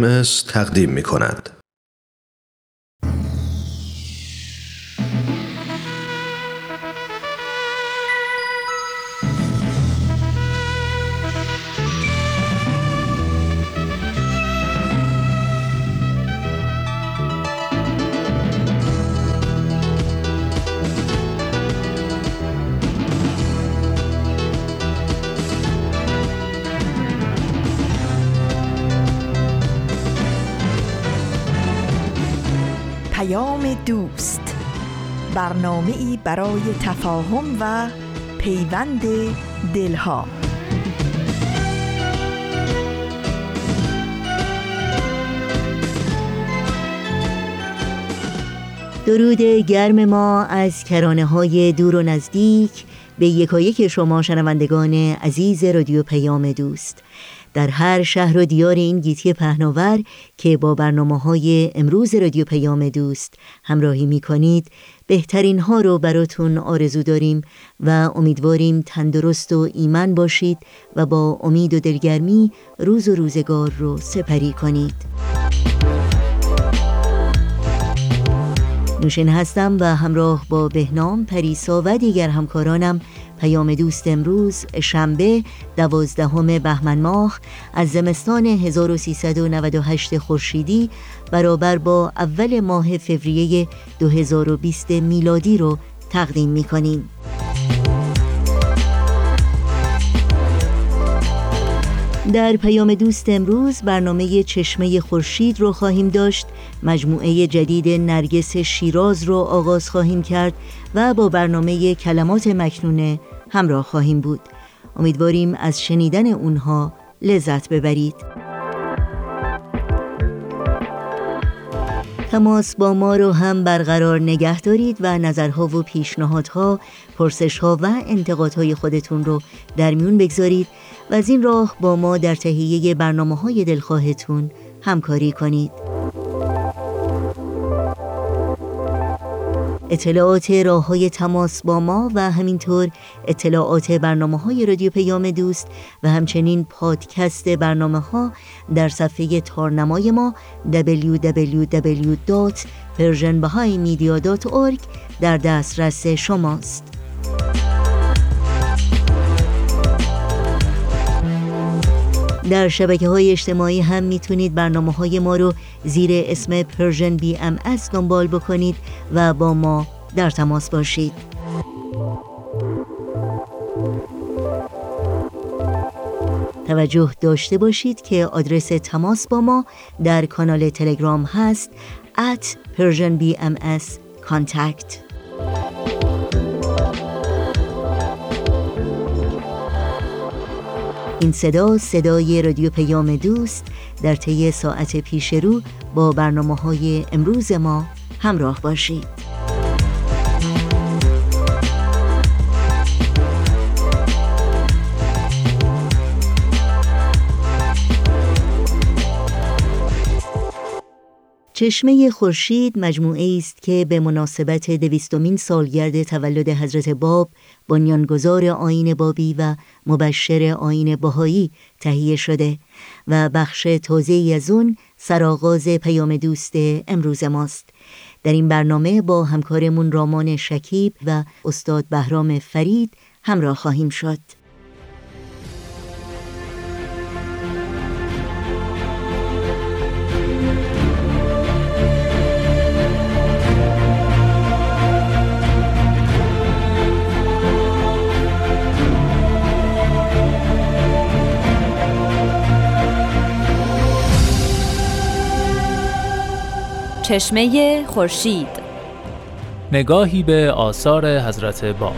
قرمز تقدیم می کند. برنامه ای برای تفاهم و پیوند دلها. درود گرم ما از کرانه های دور و نزدیک به یکایک شما شنوندگان عزیز رادیو پیام دوست. در هر شهر و دیار این گیتی پهناور که با برنامه های امروز رادیو پیام دوست همراهی می کنید بهترین ها رو براتون آرزو داریم و امیدواریم تندرست و ایمن باشید و با امید و دلگرمی روز و روزگار رو سپری کنید. نوشین هستم و همراه با بهنام پریسا و دیگر همکارانم پیام دوست امروز شنبه دوازدهم بهمن ماه از زمستان 1398 خورشیدی برابر با اول ماه فوریه 2020 میلادی رو تقدیم می کنیم. در پیام دوست امروز برنامه چشمه خورشید رو خواهیم داشت مجموعه جدید نرگس شیراز رو آغاز خواهیم کرد و با برنامه کلمات مکنونه همراه خواهیم بود امیدواریم از شنیدن اونها لذت ببرید تماس با ما رو هم برقرار نگه دارید و نظرها و پیشنهادها، پرسشها و انتقادهای خودتون رو در میون بگذارید و از این راه با ما در تهیه برنامه های دلخواهتون همکاری کنید. اطلاعات راه های تماس با ما و همینطور اطلاعات برنامه های رادیو پیام دوست و همچنین پادکست برنامه ها در صفحه تارنمای ما www.persianbahaimedia.org در دسترس شماست. در شبکه های اجتماعی هم می‌تونید برنامه های ما رو زیر اسم Persian BMS دنبال بکنید و با ما در تماس باشید. توجه داشته باشید که آدرس تماس با ما در کانال تلگرام هست at Persian BMS contact. این صدا صدای رادیو پیام دوست در طی ساعت پیش رو با برنامه های امروز ما همراه باشید. چشمه خورشید مجموعه است که به مناسبت دویستمین سالگرد تولد حضرت باب بنیانگذار آین بابی و مبشر آین بهایی تهیه شده و بخش توضیحی از اون سرآغاز پیام دوست امروز ماست. در این برنامه با همکارمون رامان شکیب و استاد بهرام فرید همراه خواهیم شد. چشمه خورشید. نگاهی به آثار حضرت باب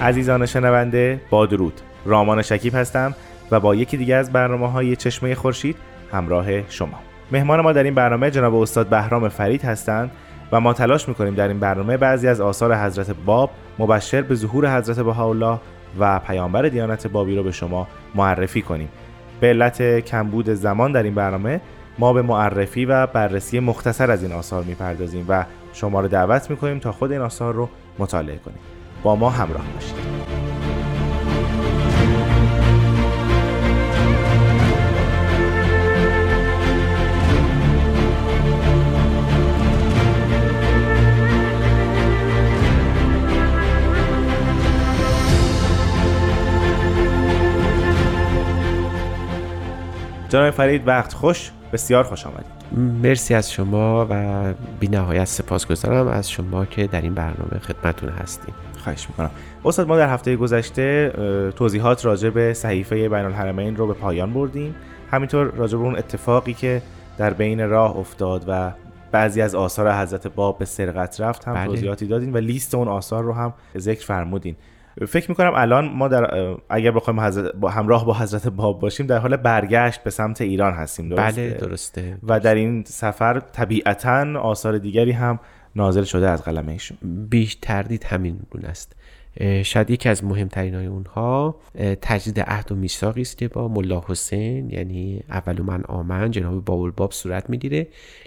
عزیزان شنونده با درود. رامان شکیب هستم. و با یکی دیگه از برنامه های چشمه خورشید همراه شما. مهمان ما در این برنامه جناب استاد بهرام فرید هستند و ما تلاش می‌کنیم در این برنامه بعضی از آثار حضرت باب مبشر به ظهور حضرت بهاءالله و پیامبر دیانت بابی رو به شما معرفی کنیم. به علت کمبود زمان در این برنامه ما به معرفی و بررسی مختصر از این آثار می‌پردازیم و شما رو دعوت می‌کنیم تا خود این آثار رو مطالعه کنیم. با ما همراه باشید. جناب فرید وقت خوش. بسیار خوش آمدید. مرسی از شما و بی نهایت سپاسگزارم از شما که در این برنامه خدمتون هستیم. خواهش می‌کنم. استاد ما در هفته گذشته توضیحات راجع به صحیفه بین الحرمین رو به پایان بردیم. همینطور راجع به اون اتفاقی که در بین راه افتاد و بعضی از آثار حضرت باب به سرقت رفت هم بله. توضیحاتی دادین و لیست اون آثار رو هم ذکر فرمودین. فکر می‌کنم الان ما در اگر بخوایم با همراه با حضرت باب باشیم در حال برگشت به سمت ایران هستیم درسته؟ بله درسته. و در این سفر طبیعتا آثار دیگری هم نازل شده از قلمه ایشون. بیش تردید همین گونه است. شاید یکی از مهمترین های اونها تجدید عهد و میثاقی است با ملا حسین یعنی اول من آمن جناب بابل باب صورت می‌گیره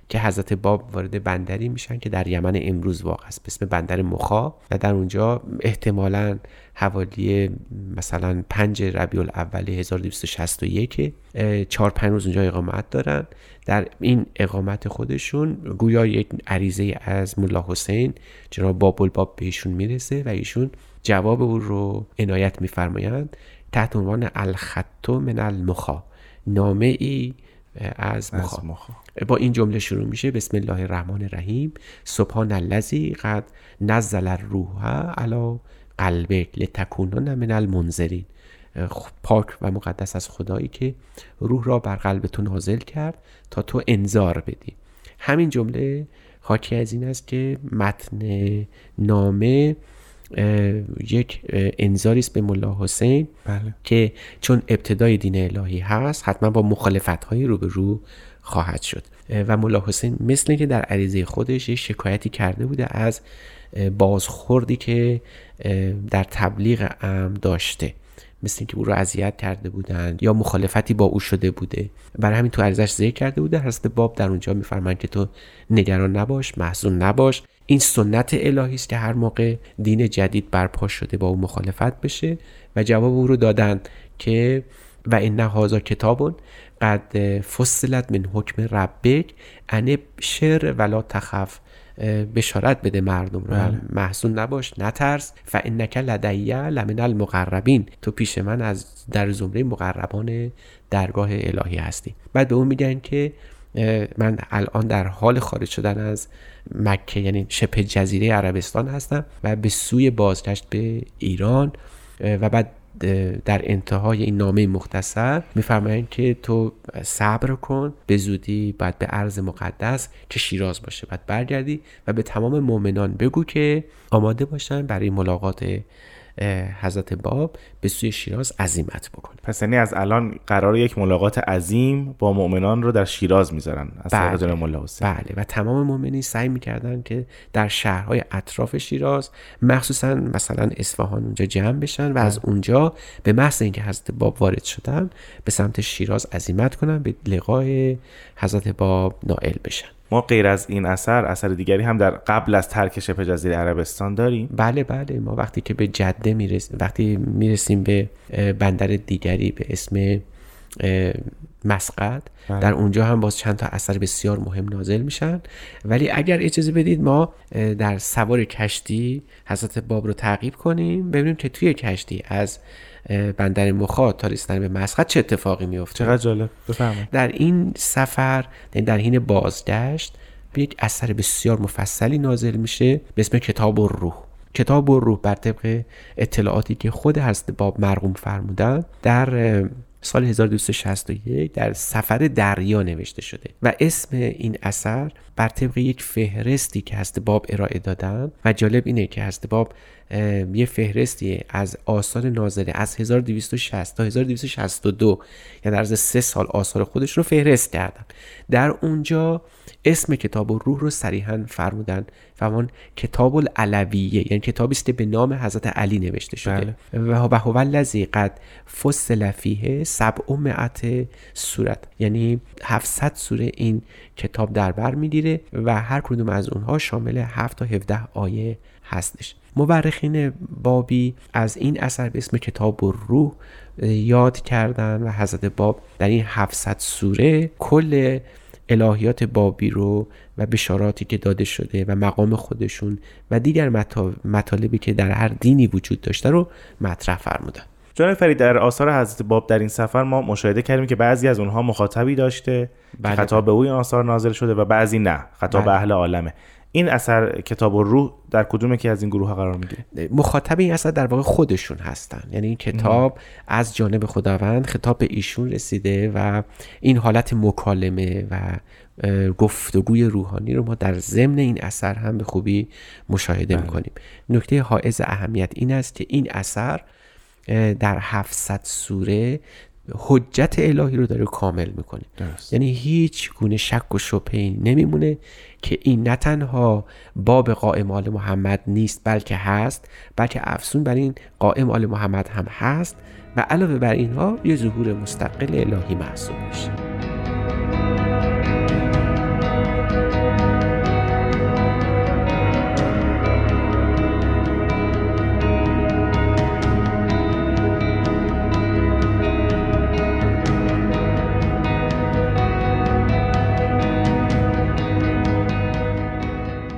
که حضرت باب وارد بندری میشن که در یمن امروز واقع است به اسم بندر مخا. و در اونجا احتمالا حوالی مثلا 5 ربیع الاول 1261 چهار پنج روز اونجا اقامت دارن. در این اقامت خودشون گویا یک عریضه از ملا حسین جناب بابل باب بهشون می‌رسه و ایشون جواب او رو عنایت میفرمایند. تحت عنوان الخطو من المخا. نامه ای از مخا. با این جمله شروع میشه. بسم الله الرحمن الرحیم. سبحان الذی قد نزل الروح علی قلبک لتکونن من المنذرین. پاک و مقدس از خدایی که روح را بر قلب تو نازل کرد تا تو انذار بدی. همین جمله حاکی از این است که متن نامه یک انذاری است به ملا حسین بله. که چون ابتدای دین الهی هست حتما با مخالفت های رو به رو خواهد شد. و ملا حسین مثل که در عریضه خودش یک شکایتی کرده بوده از بازخوردی که در تبلیغ ام داشته. مثل اینکه او رو اذیت کرده بودند یا مخالفتی با او شده بوده. برای همین تو ارزش ذکر کرده بوده حضرت باب در اونجا میفرمایند که تو نگران نباش محزون نباش. این سنت الهی است که هر موقع دین جدید برپا شده با او مخالفت بشه و جواب او رو دادند که و این هازا کتابون قد فصلت من حکم ربک ان شر ولا تخف. بشارت بده مردم رو. بله. محزون نباش نترس. و انک لدیه لمن المقربین. تو پیش من از در زمره مقربان درگاه الهی هستی. بعد به اون میگن که من الان در حال خارج شدن از مکه یعنی شبه جزیره عربستان هستم و به سوی بازگشت به ایران و بعد در انتهای این نامه مختصر میفرمایند که تو صبر کن به زودی باید به عرض مقدس که شیراز باشه. بعد برگردی و به تمام مؤمنان بگو که آماده باشن برای ملاقات حضرت باب به سوی شیراز عزیمت بکنه پس یعنی از الان قرار یک ملاقات عظیم با مؤمنان رو در شیراز می‌ذارن از بله. بله و تمام مؤمنین سعی می‌کردن که در شهرهای اطراف شیراز مخصوصا مثلا اصفهان اونجا جمع بشن و از بله. اونجا به محض اینکه حضرت باب وارد شدن به سمت شیراز عزیمت کنن به لقای حضرت باب نائل بشن ما غیر از این اثر اثر دیگری هم در قبل از ترک شبه جزیره عربستان داریم. بله بله. ما وقتی که به جده می‌رسیم وقتی می‌رسیم به بندر دیگری به اسم مسقط بله. در اونجا هم باز چند تا اثر بسیار مهم نازل میشن. ولی اگر اجازه بدید ما در سوار کشتی حضرت باب رو تعقیب کنیم ببینیم که توی کشتی از بندر مخاط تا رسیدن به مسقط چه اتفاقی میفته چقدر جالب. بفهمید در این سفر در حین بازگشت به یک اثر بسیار مفصلی نازل میشه به اسم کتاب روح کتاب روح بر طبق اطلاعاتی که خود هست باب مرقوم فرمودن در سال 1261 در سفر دریا نوشته شده و اسم این اثر بر طبق یک فهرستی که هست باب ارائه دادن و جالب اینه که هست باب یه فهرستی از آثار نازله از 1260 تا 1262 یعنی در عرض سه سال آثار خودش رو فهرست کردن. در اونجا اسم کتاب و روح رو صریحا فرمودن فرمان کتاب العلویه یعنی کتابی است که به نام حضرت علی نوشته شده. بله. و هو الذی قد فصل فیه سبع مئت صورت. یعنی 700 سوره این کتاب در بر می‌گیره و هر کدوم از اونها شامل 7 تا 17 آیه هستش. مورخین بابی از این اثر به اسم کتاب و روح یاد کردن و حضرت باب در این 700 سوره کل الهیات بابی رو و بشاراتی که داده شده و مقام خودشون و دیگر مطالبی که در هر دینی وجود داشته رو مطرح فرمودن. جان فرید در آثار حضرت باب در این سفر ما مشاهده کردیم که بعضی از اونها مخاطبی داشته بله خطاب به او این آثار نازل شده و بعضی نه خطاب بله. اهل عالمه. این اثر کتاب و روح در کدوم که از این گروه ها قرار می‌گیره؟ مخاطب این اثر در واقع خودشون هستن. یعنی این کتاب از جانب خداوند خطاب به ایشون رسیده و این حالت مکالمه و گفتگوی روحانی رو ما در ضمن این اثر هم به خوبی مشاهده بله. می‌کنیم. نکته حائز اهمیت این است که این اثر در 700 سوره حجت الهی رو داره کامل می‌کنه. یعنی هیچ گونه شک و شبهه نمیمونه که این نه تنها باب قائم آل محمد نیست بلکه هست بلکه افسون بر این قائم آل محمد هم هست و علاوه بر اینها یه ظهور مستقل الهی محسوب میشه.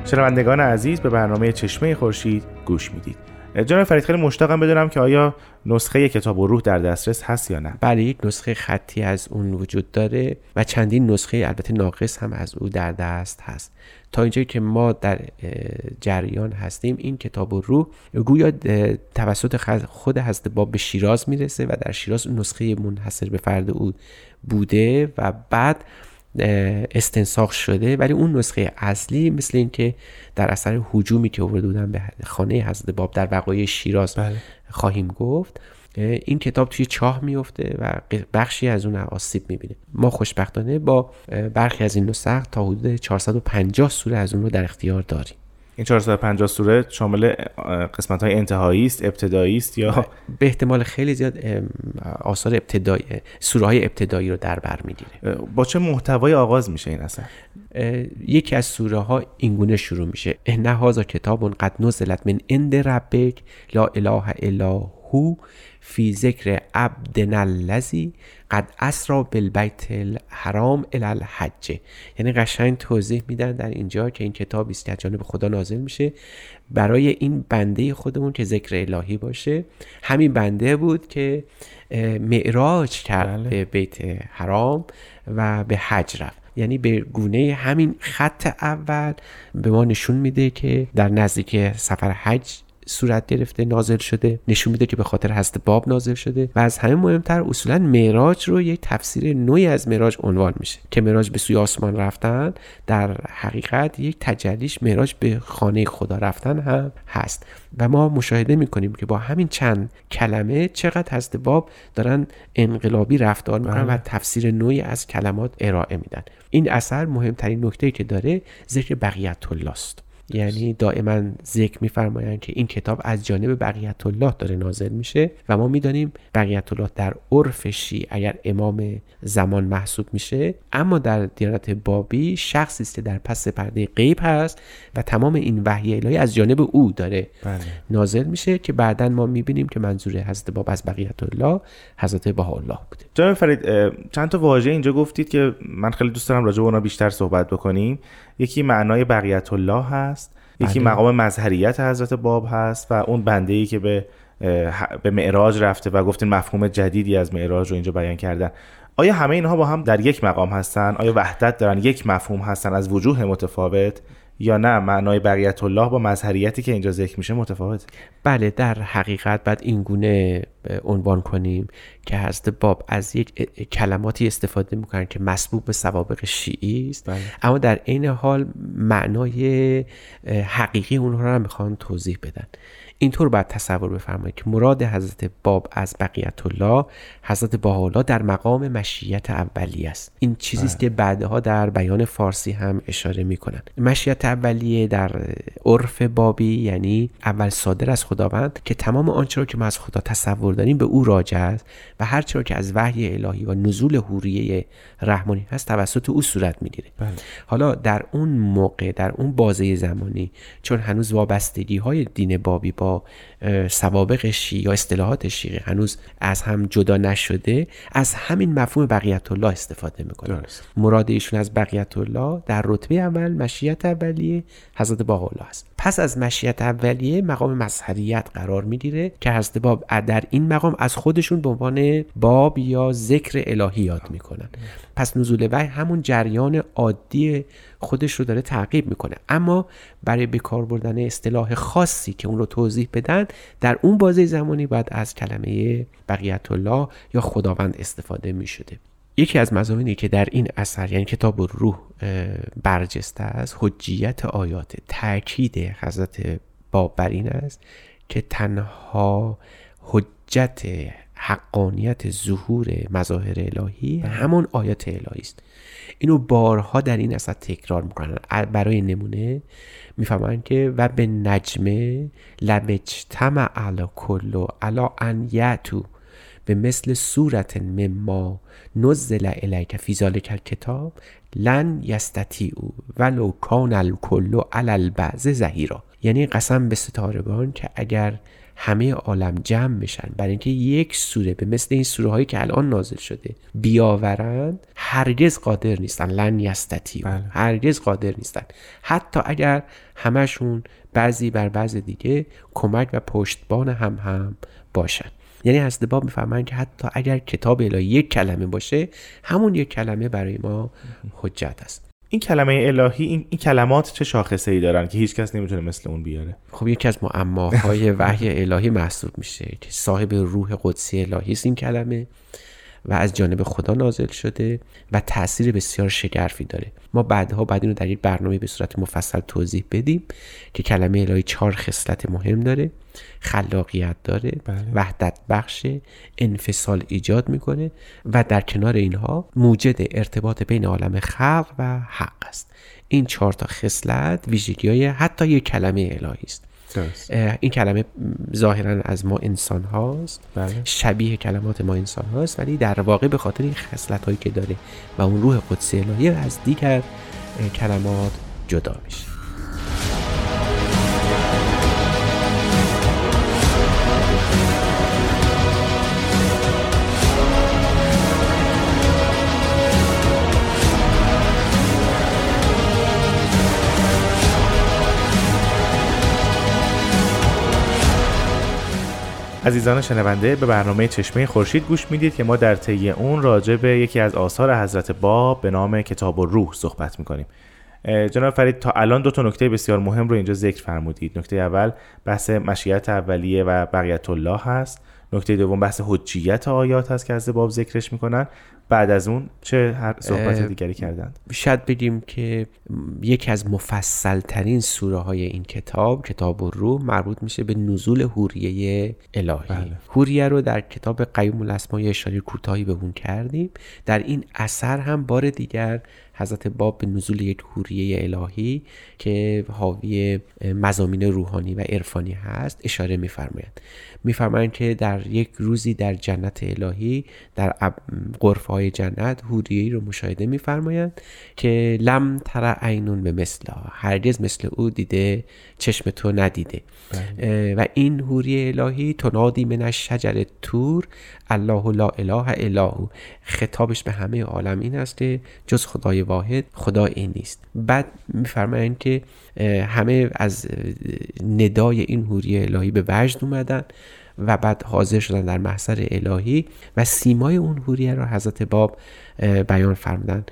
شنوندگان عزیز به برنامه چشمه خورشید گوش می‌دید. جناب فرید خیلی مشتاقم بدونم که آیا نسخه کتاب و روح در دسترس هست یا نه. بله یک نسخه خطی از اون وجود داره و چندین نسخه البته ناقص هم از او در دست هست. تا اینجایی که ما در جریان هستیم این کتاب و روح گویا توسط خود حضرت باب به شیراز می‌رسه و در شیراز نسخه منحصر به فرد او بوده و بعد استنساخ شده ولی اون نسخه اصلی مثل اینکه در اثر حجومی که آورده بودن به خانه حضرت باب در وقایع شیراز بله. خواهیم گفت این کتاب توی چاه میفته و بخشی از اون آسیب می‌بینه ما خوشبختانه با برخی از این نسخ تا حدود 450 سوره از اون رو در اختیار داریم این 450 سوره شامل قسمت های انتهایی است ابتدایی است یا؟ به احتمال خیلی زیاد آثار ابتدایی سوره های ابتدایی رو در بر می‌گیره. با چه محتوای آغاز میشه این اصلا یکی از سوره ها اینگونه شروع میشه. ان هذا کتاب قد نزلت من عند ربک لا اله الا هو فی ذکر عبدنا الذی قد اسرا بالبیت الحرام الی الحج. یعنی قشنگ توضیح میدن در اینجا که این کتابی است که از جانب خدا نازل میشه. برای این بنده خودمون که ذکر الهی باشه. همین بنده بود که معراج کرد بله. به بیت حرام و به حج رفت. یعنی به گونه همین خط اول به ما نشون میده که در نزدیک سفر حج صورت گرفته نازل شده نشون میده که به خاطر هست باب نازل شده و از همه مهمتر اصولا معراج رو یک تفسیر نوعی از معراج عنوان میشه که معراج به سوی آسمان رفتن در حقیقت یک تجلیش معراج به خانه خدا رفتن هم هست و ما مشاهده می‌کنیم که با همین چند کلمه چقدر هست باب دارن انقلابی رفتار می‌کنن و بله. تفسیر نوعی از کلمات ارائه میدن این اثر مهمترین نکته که داره ذکر بقیت الله است یعنی دائما ذکر میفرمایند که این کتاب از جانب بقیت الله داره نازل میشه و ما می‌دانیم بقیت الله در عرف شی اگر امام زمان محسوب میشه اما در دیانت بابی شخصی است که در پس پرده غیب هست و تمام این وحی الهی از جانب او داره بله. نازل میشه که بعدا ما می‌بینیم که منظور حضرت باب از بقیت الله حضرت الله بوده. جناب فرید چند تا واژه اینجا گفتید که من خیلی دوست دارم راجع به اونا بیشتر صحبت بکنیم. یکی معنای بقیت الله هست یکی بله. مقام مظهریت حضرت باب هست و اون بنده ای که به به معراج رفته و گفتین مفهوم جدیدی از معراج رو اینجا بیان کردن. آیا همه اینها با هم در یک مقام هستن؟ آیا وحدت دارن؟ یک مفهوم هستن از وجوه متفاوت؟ یا نه؟ معنای بقیت الله با مظهریتی که اینجا ذکر میشه متفاوت بله در حقیقت بعد این گونه عنوان کنیم که حضرت باب از یک کلماتی استفاده می‌کنن که مسبوب به سوابق شیعی است. بله. اما در عین حال معنای حقیقی اونها رو می‌خوان توضیح بدن. اینطور باید تصور بفرمایید که مراد حضرت باب از بقیت الله حضرت باحالا در مقام مشیت اولیه است. این چیزی است که بعدها در بیان فارسی هم اشاره می‌کنن. مشیت اولیه در عرف بابی یعنی اول صادر از خداوند که تمام آنچه را که ما از خدا تصور داریم به او راجع است و هر چرا که از وحی الهی و نزول حوریه رحمانی هست توسط او صورت می‌گیره. بله. حالا در اون موقع در اون بازه زمانی چون هنوز وابستگی های دین بابی با people سوابق شیعه یا اصطلاحات شیعه هنوز از هم جدا نشده از همین مفهوم بقیت الله استفاده می‌کنه. مراد ایشون از بقیت الله در رتبه اول مشیت اولیه حضرت باقالله است. پس از مشیت اولیه مقام مظهریت قرار می‌گیره که حضرت باب در این مقام از خودشون به عنوان باب یا ذکر الهی یاد می‌کنن. پس نزول وحی همون جریان عادی خودش رو داره تعقیب می‌کنه. اما برای بکار بردن اصطلاح خاصی که اون رو توضیح بدن در اون بازه زمانی باید از کلمه بقیت الله یا خداوند استفاده می‌شده. یکی از مضامینی که در این اثر یعنی کتاب روح برجسته است حجیت آیات تاکید حضرت باب بر این است که تنها حجت حقانیت ظهور مظاهر الهی همون آیات الهی است. اینو بارها در این اصلا تکرار می‌کنن. برای نمونه می‌فهمن که و به نجمه لبجتمع علا کلو علا ان یعتو به مثل صورت مما نزل الیک فی ذالک کتاب لن یستطیعو ولو کان الکل علی البعض زهیرا یعنی قسم به ستارگان که اگر همه عالم جمع بشن برای اینکه یک سوره به مثل این سوره هایی که الان نازل شده بیاورند هرگز قادر نیستن. لن یستطیع بله. هرگز قادر نیستن. حتی اگر همشون بعضی بر بعض دیگه کمک و پشتبان هم هم باشن. یعنی حضرت باب می‌فهمن که حتی اگر کتاب الهی یک کلمه باشه همون یک کلمه برای ما حجت است. این کلمه الهی این, این کلمات چه شاخصه ای دارن که هیچ کس نمی‌تونه مثل اون بیاره؟ خب یکی از معماهای وحی الهی محسوب میشه. که صاحب روح قدسی الهی است این کلمه. و از جانب خدا نازل شده و تاثیر بسیار شگرفی داره ما بعدها بعد اینو در یک برنامه به صورت مفصل توضیح بدیم که کلمه الهی چهار خصلت مهم داره خلاقیت داره بله. وحدت بخش انفصال ایجاد می‌کنه و در کنار اینها موجد ارتباط بین عالم خلق و حق است این چهار تا خصلت ویژگی های حتی یک کلمه الهی است. این کلمه ظاهرا از ما انسان هاست. بله. شبیه کلمات ما انسان هاست ولی در واقع به خاطر این خصلت هایی که داره و اون روح قدسی الهی از دیگر کلمات جدا میشه. عزیزان شنونده به برنامه چشمه خورشید گوش می‌دید که ما در طی اون راجع به یکی از آثار حضرت باب به نام کتاب و روح صحبت می‌کنیم. جناب فرید تا الان دو تا نکته بسیار مهم رو اینجا ذکر فرمودید. نکته اول بحث مشیت اولیه و بقیت الله هست. نکته دوم بحث حجیت آیات هست که از باب ذکرش می‌کنن. بعد از اون چه هر صحبت دیگری کردند؟ شاید بگیم که یکی از مفصل ترین سوره های این کتاب کتاب روح مربوط میشه به نزول حوریه الهی. بله. حوریه رو در کتاب قیوم الاسما یه اشاره کوتاهی به اون کردیم. در این اثر هم بار دیگر حضرت باب به نزول یک حوریه الهی که حاوی مزامین روحانی و عرفانی هست اشاره میفرمایند میفرمایند که در یک روزی در جنت الهی در غرفه های جنت حوریه رو مشاهده میفرمایند که لم تر عینون به مثلها هرگز مثل او دیده چشم تو ندیده. اه، و این حوری الهی تنادی من الشجر تور الله لا اله الا هو. خطابش به همه عالم این است جز خدای واحد خدایی نیست. بعد میفرمایند که همه از ندای این حوری الهی به وجد اومدن و بعد حاضر شدن در محضر الهی و سیمای اون حوریه را حضرت باب بیان فرمودن.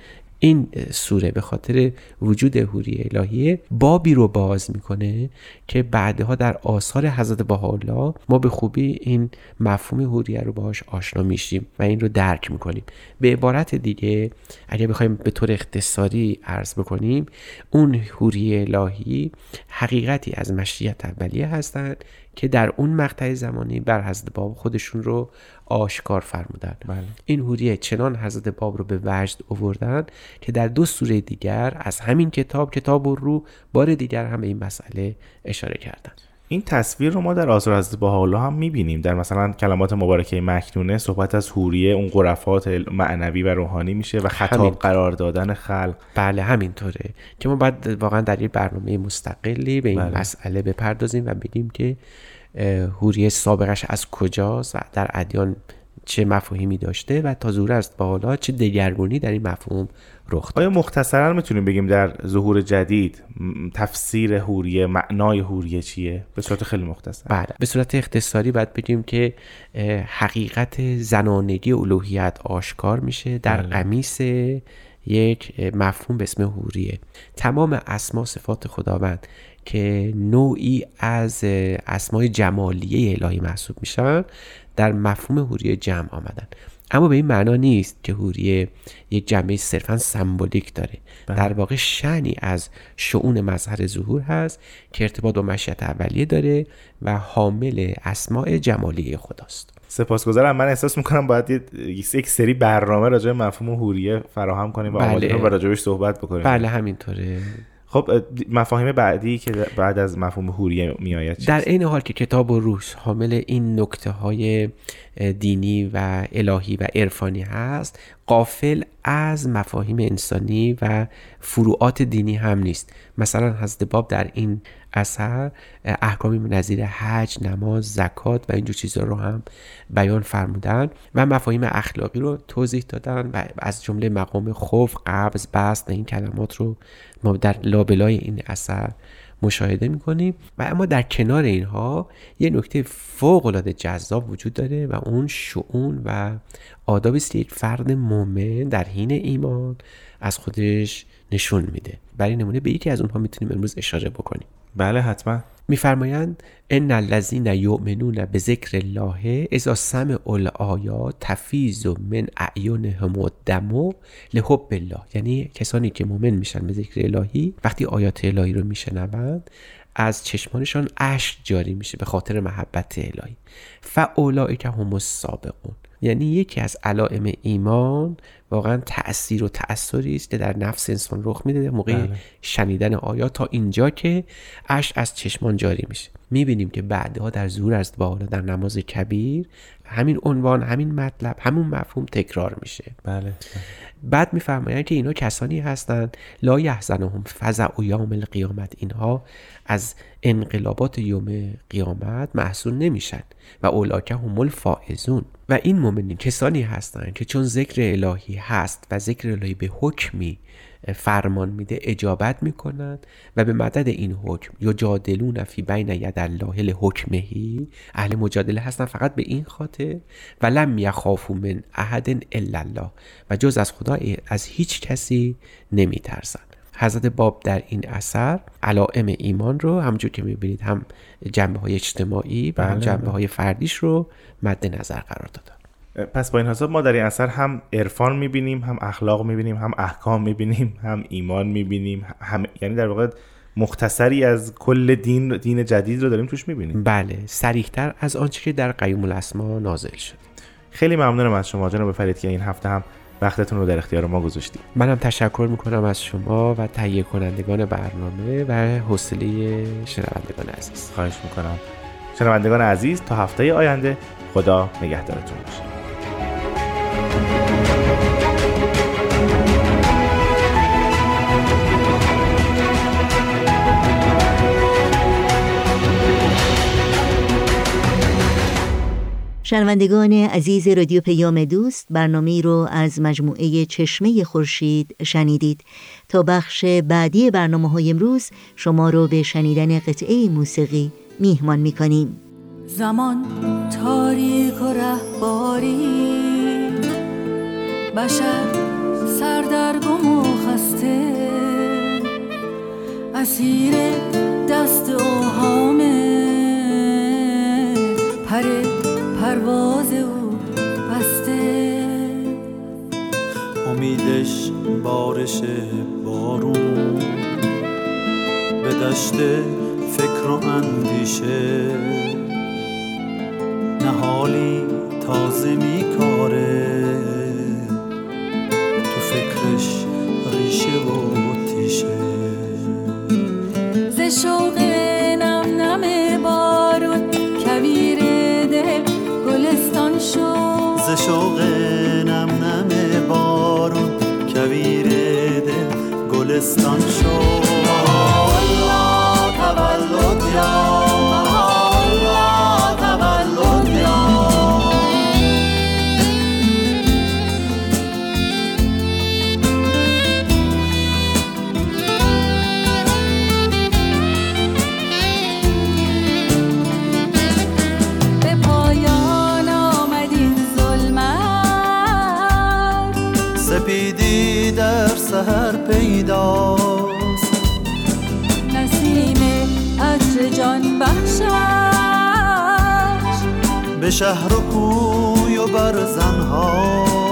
این سوره به خاطر وجود حوری الهیه بابی رو باز می‌کنه که بعدها در آثار حضرت بهاءالله ما به خوبی این مفهوم حوریه رو باهاش آشنا میشیم و این رو درک می‌کنیم به عبارت دیگه اگر بخوایم به طور اختصاری عرض بکنیم اون حوری الهی حقیقتی از مشیت اولیه هستند که در اون مقطع زمانی بر حضرت باب خودشون رو آشکار فرمودن بله. این حوریه چنان حضرت باب رو به وجد اووردن که در دو سوره دیگر از همین کتاب کتاب رو بار دیگر هم به این مسئله اشاره کردن این تصویر رو ما در آثار حضرت بهاءالله هم می‌بینیم در مثلا کلمات مبارکه مکنونه صحبت از حوریه اون غرفات معنوی و روحانی میشه و خطاب همین. قرار دادن خلق بله همینطوره که ما باید واقعا در یک برنامه مستقلی به این بله. مسئله بپردازیم و بگیم که حوریه سابقش از کجاست و در ادیان چه مفاهیمی داشته و تا ظهور است با حالا چه دگرگونی در این مفهوم رخ داد. آیا مختصرا می‌تونیم بگیم در ظهور جدید تفسیر حوریه معنای حوریه چیه؟ به صورت خیلی مختصر. بله به صورت اختصاری باید بگیم که حقیقت زنانگی الوهیت آشکار میشه در بله. قمیس یک مفهوم به اسم حوریه. تمام اسما صفات خداوند که نوعی از اسمای جمالیه الهی محسوب میشن در مفهوم حوریه جمع آمدن. اما به این معنا نیست که حوریه یک جنبه صرفا سمبولیک داره. در واقع شنی از شعون مظهر ظهور هست که ارتباط با مشیت اولیه داره و حامل اسماع جمالی خداست. سپاسگزارم. من احساس می‌کنم باید یک سری برنامه راجع به مفهوم حوریه فراهم کنیم و بله. و راجبش صحبت بکنیم. بله همینطوره. خب اه، مفاهیم بعدی که بعد از مفهوم حوریه میآید در عین حال که کتاب و روح حامل این نکته های دینی و الهی و عرفانی هست قافل از مفاهیم انسانی و فروعات دینی هم نیست. مثلا حضرت باب در این اثر احکامی نظیر حج نماز زکات و اینجور چیزها رو هم بیان فرمودن و مفاهیم اخلاقی رو توضیح دادن و از جمله مقام خوف قبض بست این کلمات رو ما در لابلای این اثر مشاهده می‌کنیم و اما در کنار اینها یه نکته فوق العاده جذاب وجود داره و اون شعون و آدابی است یک فرد مؤمن در حین ایمان از خودش نشون میده. برای نمونه به یکی از اونها می‌تونیم امروز اشاره بکنیم. بله حتما. میفرمایند ان الذین یؤمنون به ذکر الله اذا سمعوا الآیات تفیض من اعینهم الدم لحب الله. یعنی کسانی که مؤمن میشن به ذکر الهی وقتی آیات الهی رو میشنوند از چشمانشان اشک جاری میشه به خاطر محبت الهی. فاولئک هم السابقون. یعنی یکی از علائم ایمان واقعا تأثیر و تأثیری است که در نفس انسان رخ میده موقع بله. شنیدن آیات تا اینجا که اش از چشمان جاری میشه می‌بینیم که بعدها در ظهور از بالا در نماز کبیر همین عنوان همین مطلب همون مفهوم تکرار میشه. بله. بعد میفرمایند که اینا کسانی هستند لا یحزنهم فزع و یوم القیامت اینها از انقلابات یوم قیامت محصول نمیشن و اولاکه هم الفائزون. و این مؤمنین کسانی هستند که چون ذکر الهی هست و ذکر الهی به حکمی فرمان میده اجابت می‌کنند و به مدد این حکم یجادلون فی بین ید الله لحکمهی اهل مجادله هستن فقط به این خاطر و لم یخافوا من احد الا الله و جز از خدا از هیچ کسی نمیترسند. حضرت باب در این اثر علائم ایمان رو همجور که می‌بینید هم جنبه های اجتماعی و هم بله، جنبه های فردیش رو مد نظر قرار دادن پس با این حساب ما در این اثر هم عرفان می‌بینیم هم اخلاق می‌بینیم هم احکام می‌بینیم هم ایمان می‌بینیم هم یعنی در واقع مختصری از کل دین دین جدید رو داریم توش می‌بینیم. بله سریحتر از آنچه که در قیوم الاسما نازل شد. خیلی ممنونم از شما جناب فرید که این هفته هم وقتتون رو در اختیار ما گذاشتید. منم تشکر می‌کنم از شما و تهیه کنندگان برنامه و حوصله شنوندگان عزیز. خواهش می‌کنم. شنوندگان عزیز تا هفته آینده خدا نگهدارتون باشه. شنوندگان عزیز رادیو پیام دوست برنامه رو از مجموعه چشمه خورشید شنیدید. تا بخش بعدی برنامه های امروز شما رو به شنیدن قطعه موسیقی میهمان می‌کنیم. زمان تاریک و رهباری بشر سردرگم و خسته اسیر دست پرواز او بسته. امیدش بارش بارون. به دشت فکر و اندیشه. نهالی تازه میکاره. تو فکرش ریشه و تیشه. ز شوق گلستان شد به شهر و کوی و برزن هاست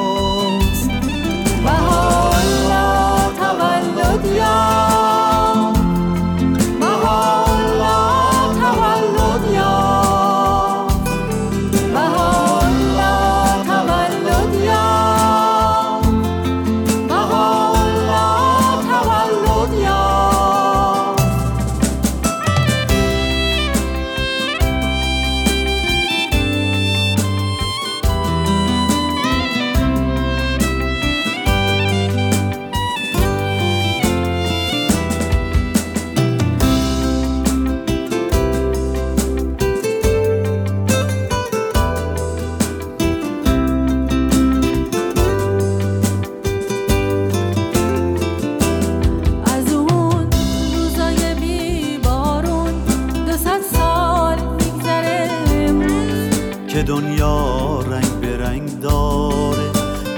که دنیا رنگ به رنگ داره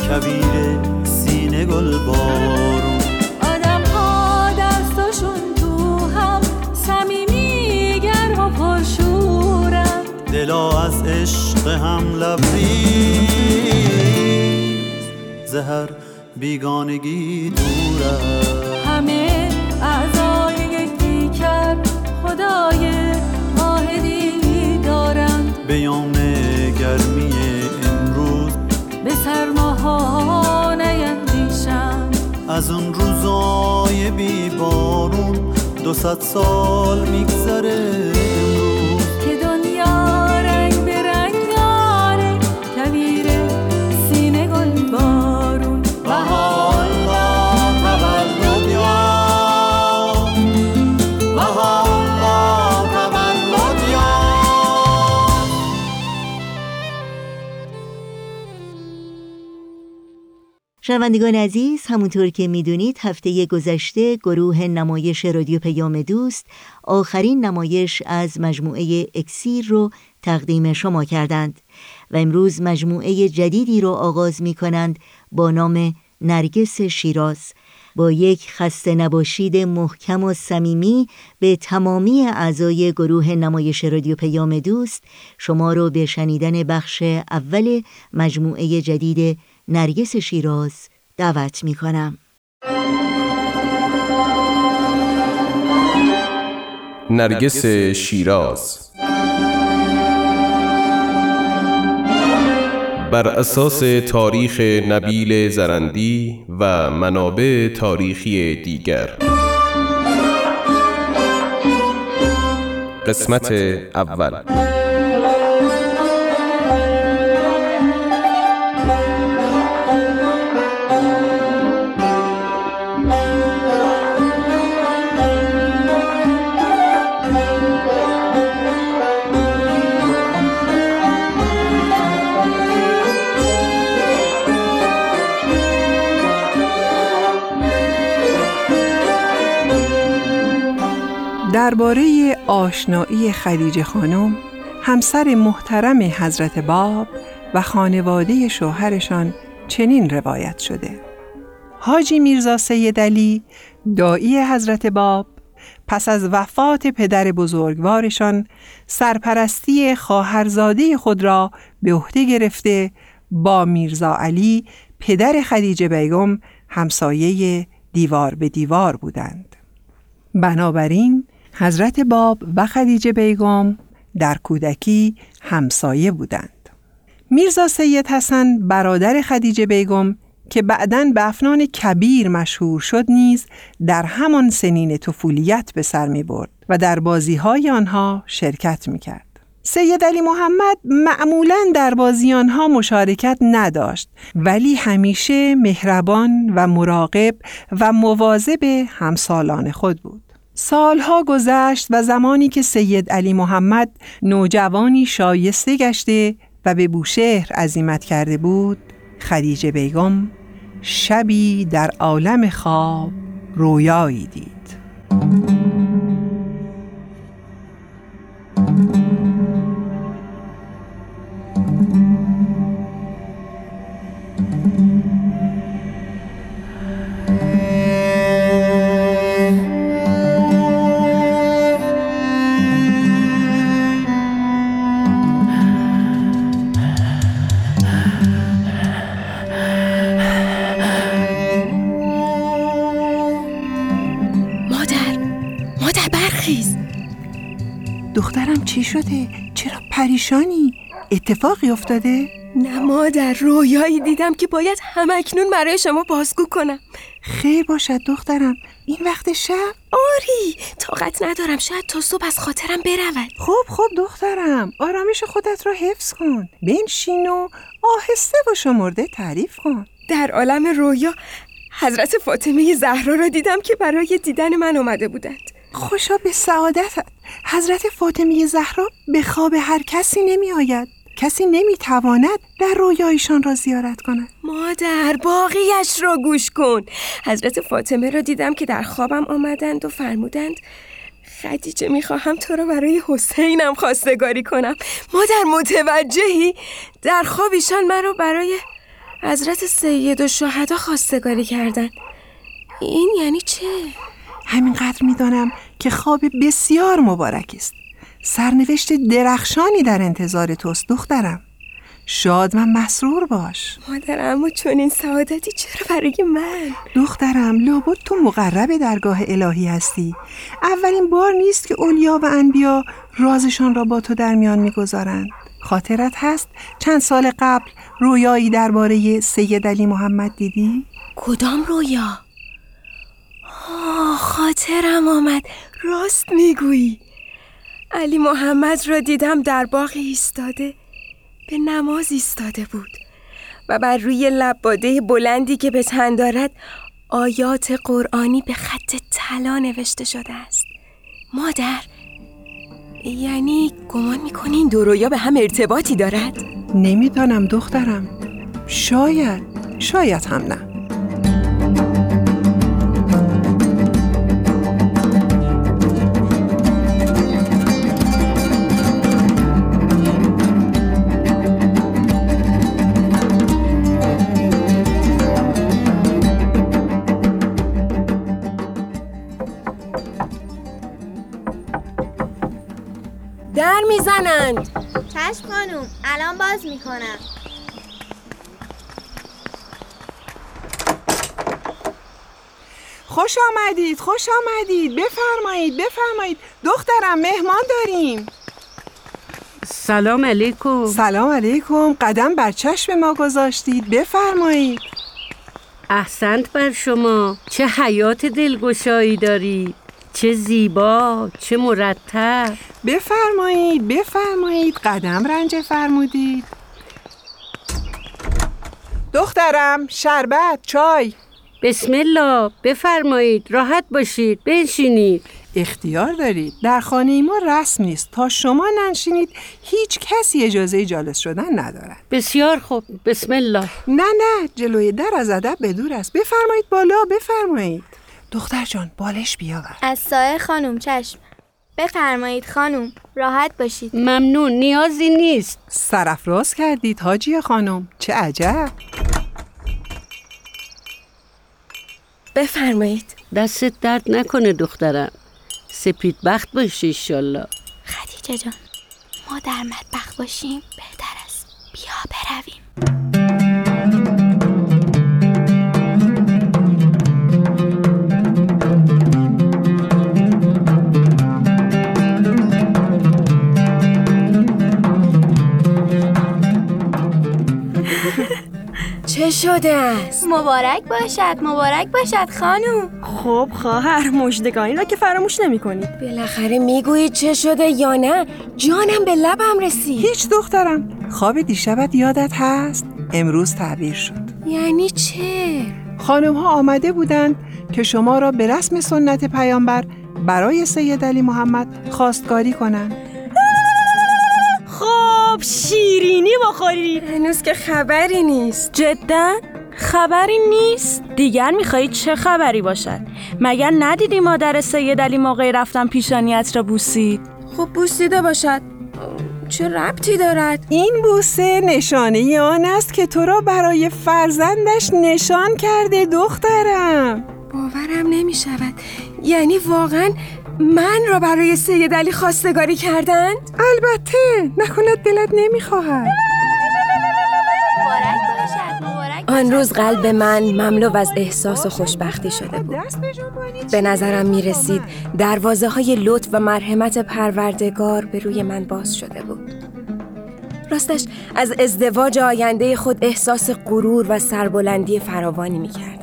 کویر سینه گل بارون آدم ها دستاشون تو هم صمیمی گرم و پرشورن. دلا از عشق هم لبریز زهر بیگانگی دوره همه اعضای یک دیگر خدای واحدی. یوم گرمی امروز. به سرماها نیندیشند از اون روزای بی بارون دو سال میگذره. شنوندگان عزیز همونطور که می‌دونید هفته گذشته گروه نمایش رادیو پیام دوست آخرین نمایش از مجموعه اکسیر رو تقدیم شما کردند و امروز مجموعه جدیدی رو آغاز می کنند با نام نرگس شیراز. با یک خسته نباشید محکم و صمیمی به تمامی اعضای گروه نمایش رادیو پیام دوست شما رو به شنیدن بخش اول مجموعه جدید نرگس شیراز دعوت می کنم. نرگس شیراز. بر اساس تاریخ نبیل زرندی و منابع تاریخی دیگر. قسمت اول. درباره آشنایی خدیجه خانم همسر محترم حضرت باب و خانواده شوهرشان چنین روایت شده حاجی میرزا سید علی دایی حضرت باب پس از وفات پدر بزرگوارشان سرپرستی خواهرزاده خود را به عهده گرفته با میرزا علی پدر خدیجه بیگم همسایه دیوار به دیوار بودند. بنابراین حضرت باب و خدیجه بیگم در کودکی همسایه بودند. میرزا سید حسن برادر خدیجه بیگم که بعداً به افنان کبیر مشهور شد نیز در همان سنین طفولیت به سر می برد و در بازی های آنها شرکت می کرد. سید علی محمد معمولا در بازی آنها مشارکت نداشت ولی همیشه مهربان و مراقب و مواظب همسالان خود بود. سالها گذشت و زمانی که سید علی محمد نوجوانی شایسته گشته و به بوشهر عزیمت کرده بود خدیجه بیگم شبی در عالم خواب رویایی دید. چی شده؟ چرا پریشانی؟ اتفاقی افتاده؟ نه مادر رویایی دیدم که باید همکنون برای شما بازگو کنم خیر باشد دخترم این وقت شب؟ آری طاقت ندارم شاید تا صبح از خاطرم برود خب خب دخترم آرامش خودت را حفظ کن بنشین و آهسته و شمرده تعریف کن در عالم رویا حضرت فاطمه زهرا را دیدم که برای دیدن من آمده بودند خوشا به سعادتت حضرت فاطمه زهرا به خواب هر کسی نمی آید کسی نمی تواند در رویایشان را زیارت کند. مادر باقیش را گوش کن. حضرت فاطمه را دیدم که در خوابم آمدند و فرمودند خدیجه می‌خواهم تو را برای حسینم خواستگاری کنم. مادر متوجهی؟ در خواب ایشان مرا برای حضرت سید و شهدا خواستگاری کردند. این یعنی چه؟ همینقدر می‌دانم که خواب بسیار مبارک است سرنوشت درخشانی در انتظار توست دخترم شاد و مسرور باش مادر اما چون این سعادتی چرا برای من؟ دخترم لابد تو مقرب درگاه الهی هستی اولین بار نیست که اولیا و انبیا رازشان را با تو در میان می‌گذارند خاطرت هست چند سال قبل رویایی درباره سید علی محمد دیدی؟ کدام رویا؟ خاطرم آمد. راست می‌گویی. علی محمد را دیدم در باغ ایستاده. به نماز ایستاده بود. و بر روی لباده بلندی که به تن دارد آیات قرآنی به خط طلا نوشته شده است. مادر یعنی گمان می‌کنی این دو رویا به هم ارتباطی دارد؟ نمی‌دانم دخترم. شاید شاید هم نه. می‌زنند. چشم خانوم الان باز می‌کنم. خوش آمدید خوش آمدید. بفرمایید بفرمایید. دخترم مهمان داریم. سلام علیکم. سلام علیکم. قدم بر چشم ما گذاشتید. بفرمایید. احسنت بر شما. چه حیات دلگشایی دارید. چه زیبا چه مرتب. بفرمایید بفرمایید. قدم رنج فرمودید. دخترم شربت چای. بسم الله بفرمایید. راحت باشید بنشینید. اختیار دارید. در خانه ما رسم نیست. تا شما ننشینید هیچ کسی اجازه جالس شدن ندارد. بسیار خوب. بسم الله. نه نه. جلوی در از ادب به دور است. بفرمایید بالا. بفرمایید. دختر جان بالش بیاور. از سایه خانوم چشم. بفرمایید خانوم راحت باشید. ممنون نیازی نیست. سرفراز کردید حاجی خانم چه عجب. بفرمایید. دستت درد نکنه دخترم. سپید بخت باشی ایشالله خدیجه جان ما در مطبخ باشیم بهتر است. بیا برویم. چه شده است؟ مبارک باشد مبارک باشد خانوم خب خواهر مژدگانی را که فراموش نمی کنید بالاخره می‌گویی چه شده یا نه؟ جانم به لبم رسید. هیچ دخترم. خواب دیشبت یادت هست؟ امروز تعبیر شد. یعنی چه؟ خانم ها آمده بودند که شما را به رسم سنت پیامبر برای سید علی محمد خواستگاری کنند. خب شیرینی بخورید هنوز که خبری نیست. جدا؟ خبری نیست؟ دیگر می‌خواهید چه خبری باشد؟ مگر ندیدی مادر سید علی موقعی رفتن پیشانیت را بوسید؟ خب بوسیده باشد. چه ربطی دارد؟ این بوسه نشانه آن است که تو را برای فرزندش نشان کرده دخترم. باورم نمی شود یعنی واقعا من را برای سید علی خواستگاری کردند؟ البته نکند دلت نمی‌خواهد. آن روز قلب من مملو از احساس و خوشبختی شده بود. به نظرم می رسید دروازه های لطف و مرحمت پروردگار به روی من باز شده بود. راستش از ازدواج آینده خود احساس غرور و سربلندی فراوانی می کردم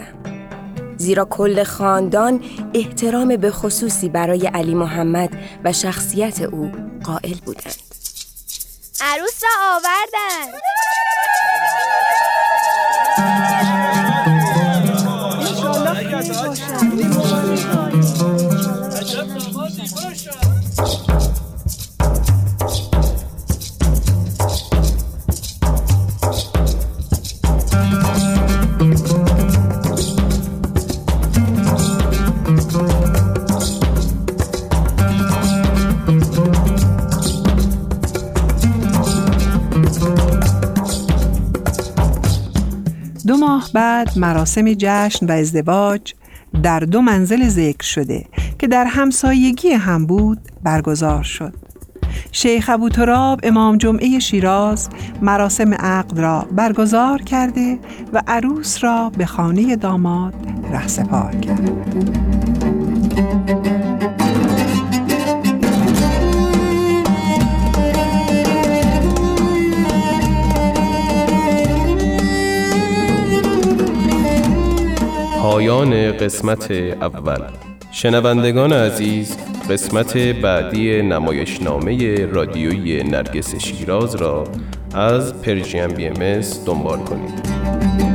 زیرا کل خاندان احترام به خصوصی برای علی محمد و شخصیت او قائل بودند. عروس را آوردن. بعد مراسم جشن و ازدواج در دو منزل ذکر شده که در همسایگی هم بود برگزار شد. شیخ ابو تراب امام جمعه شیراز مراسم عقد را برگزار کرده و عروس را به خانه داماد رهسپار کرد. پایان قسمت اول. شنوندگان عزیز قسمت بعدی نمایشنامه رادیویی نرگس شیراز را از پرژیم بی ام دنبال کنید.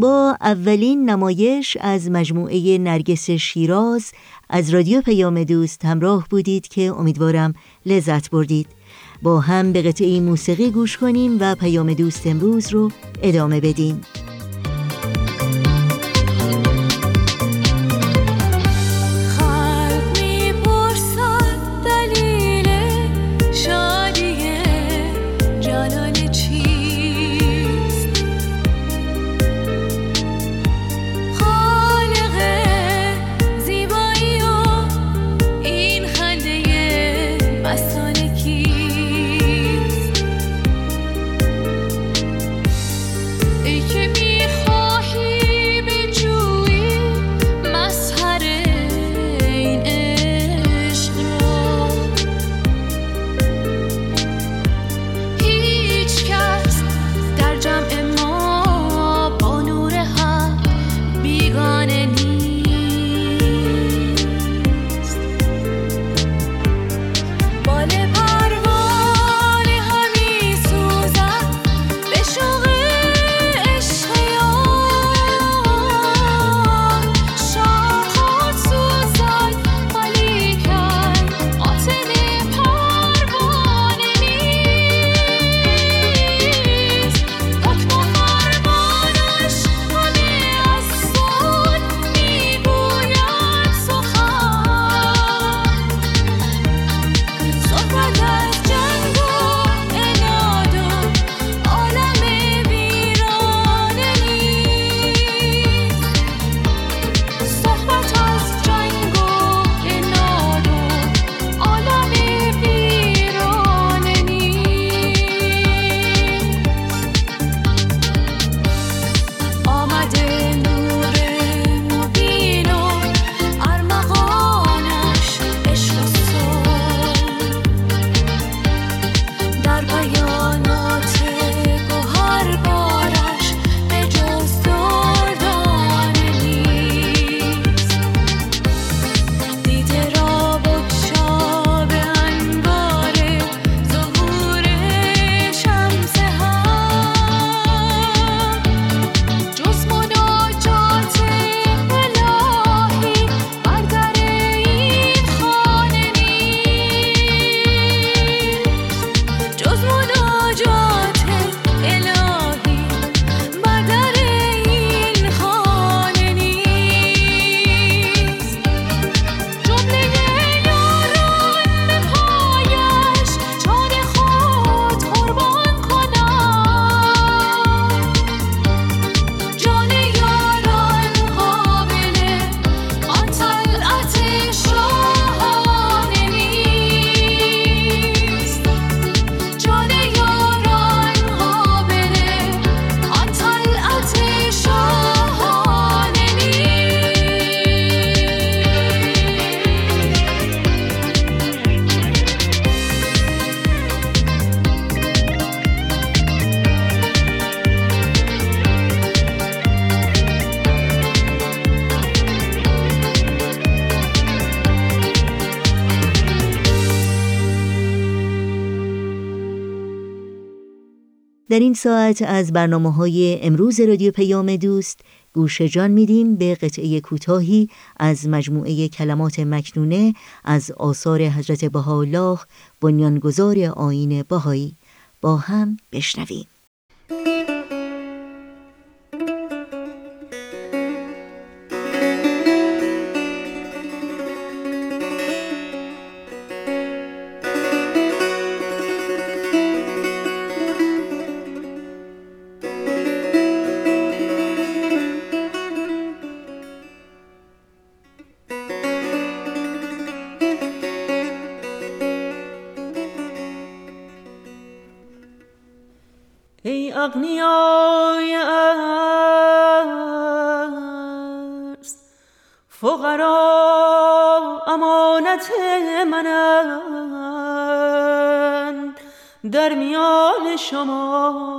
با اولین نمایش از مجموعه نرگس شیراز از رادیو پیام دوست همراه بودید که امیدوارم لذت بردید. با هم به قطعه موسیقی گوش کنیم و پیام دوست امروز رو ادامه بدیم. در این ساعت از برنامه های امروز رادیو پیام دوست. گوش جان میدیم به قطعه کوتاهی از مجموعه کلمات مکنونه از آثار حضرت بهاءالله بنیانگذار آین بهایی. با هم بشنویم. ای اغنیای ارز فقرا امانت منند در میان شما.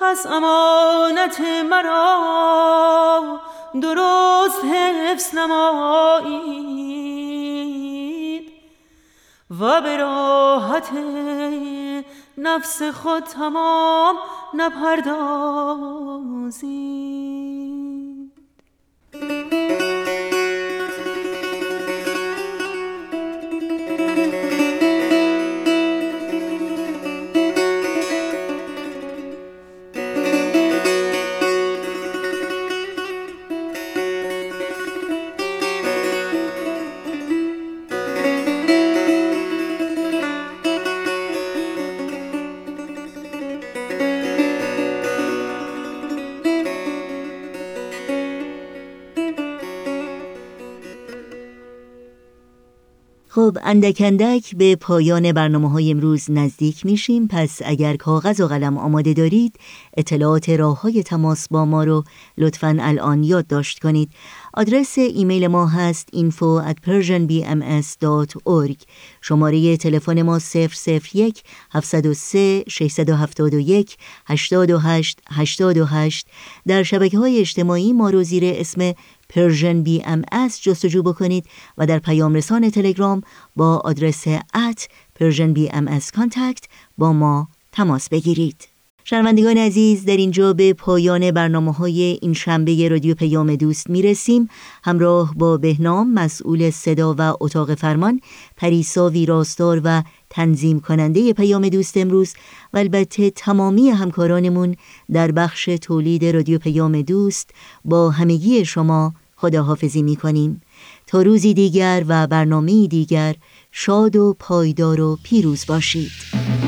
پس امانت مرا درست حفظ نمایید و به راحت نفس خود تمام نپردازید اندک اندک به پایان برنامه های امروز نزدیک میشیم. پس اگر کاغذ و قلم آماده دارید اطلاعات راه های تماس با ما رو لطفا الان یادداشت کنید. آدرس ایمیل ما هست info at persianbms.org شماره تلفن ما 001 703 671 828 828 در شبکه های اجتماعی ما رو زیر اسم Persian BMS جستجو بکنید و در پیام رسان تلگرام با آدرس at Persian BMS contact با ما تماس بگیرید. شنوندگان عزیز در اینجا به پایان برنامه های این شنبه رادیو پیام دوست می رسیم همراه با بهنام مسئول صدا و اتاق فرمان پریسا ویراستار و تنظیم کننده پیام دوست امروز و البته تمامی همکارانمون در بخش تولید رادیو پیام دوست با همگی شما خداحافظی می کنیم تا روزی دیگر و برنامه دیگر شاد و پایدار و پیروز باشید.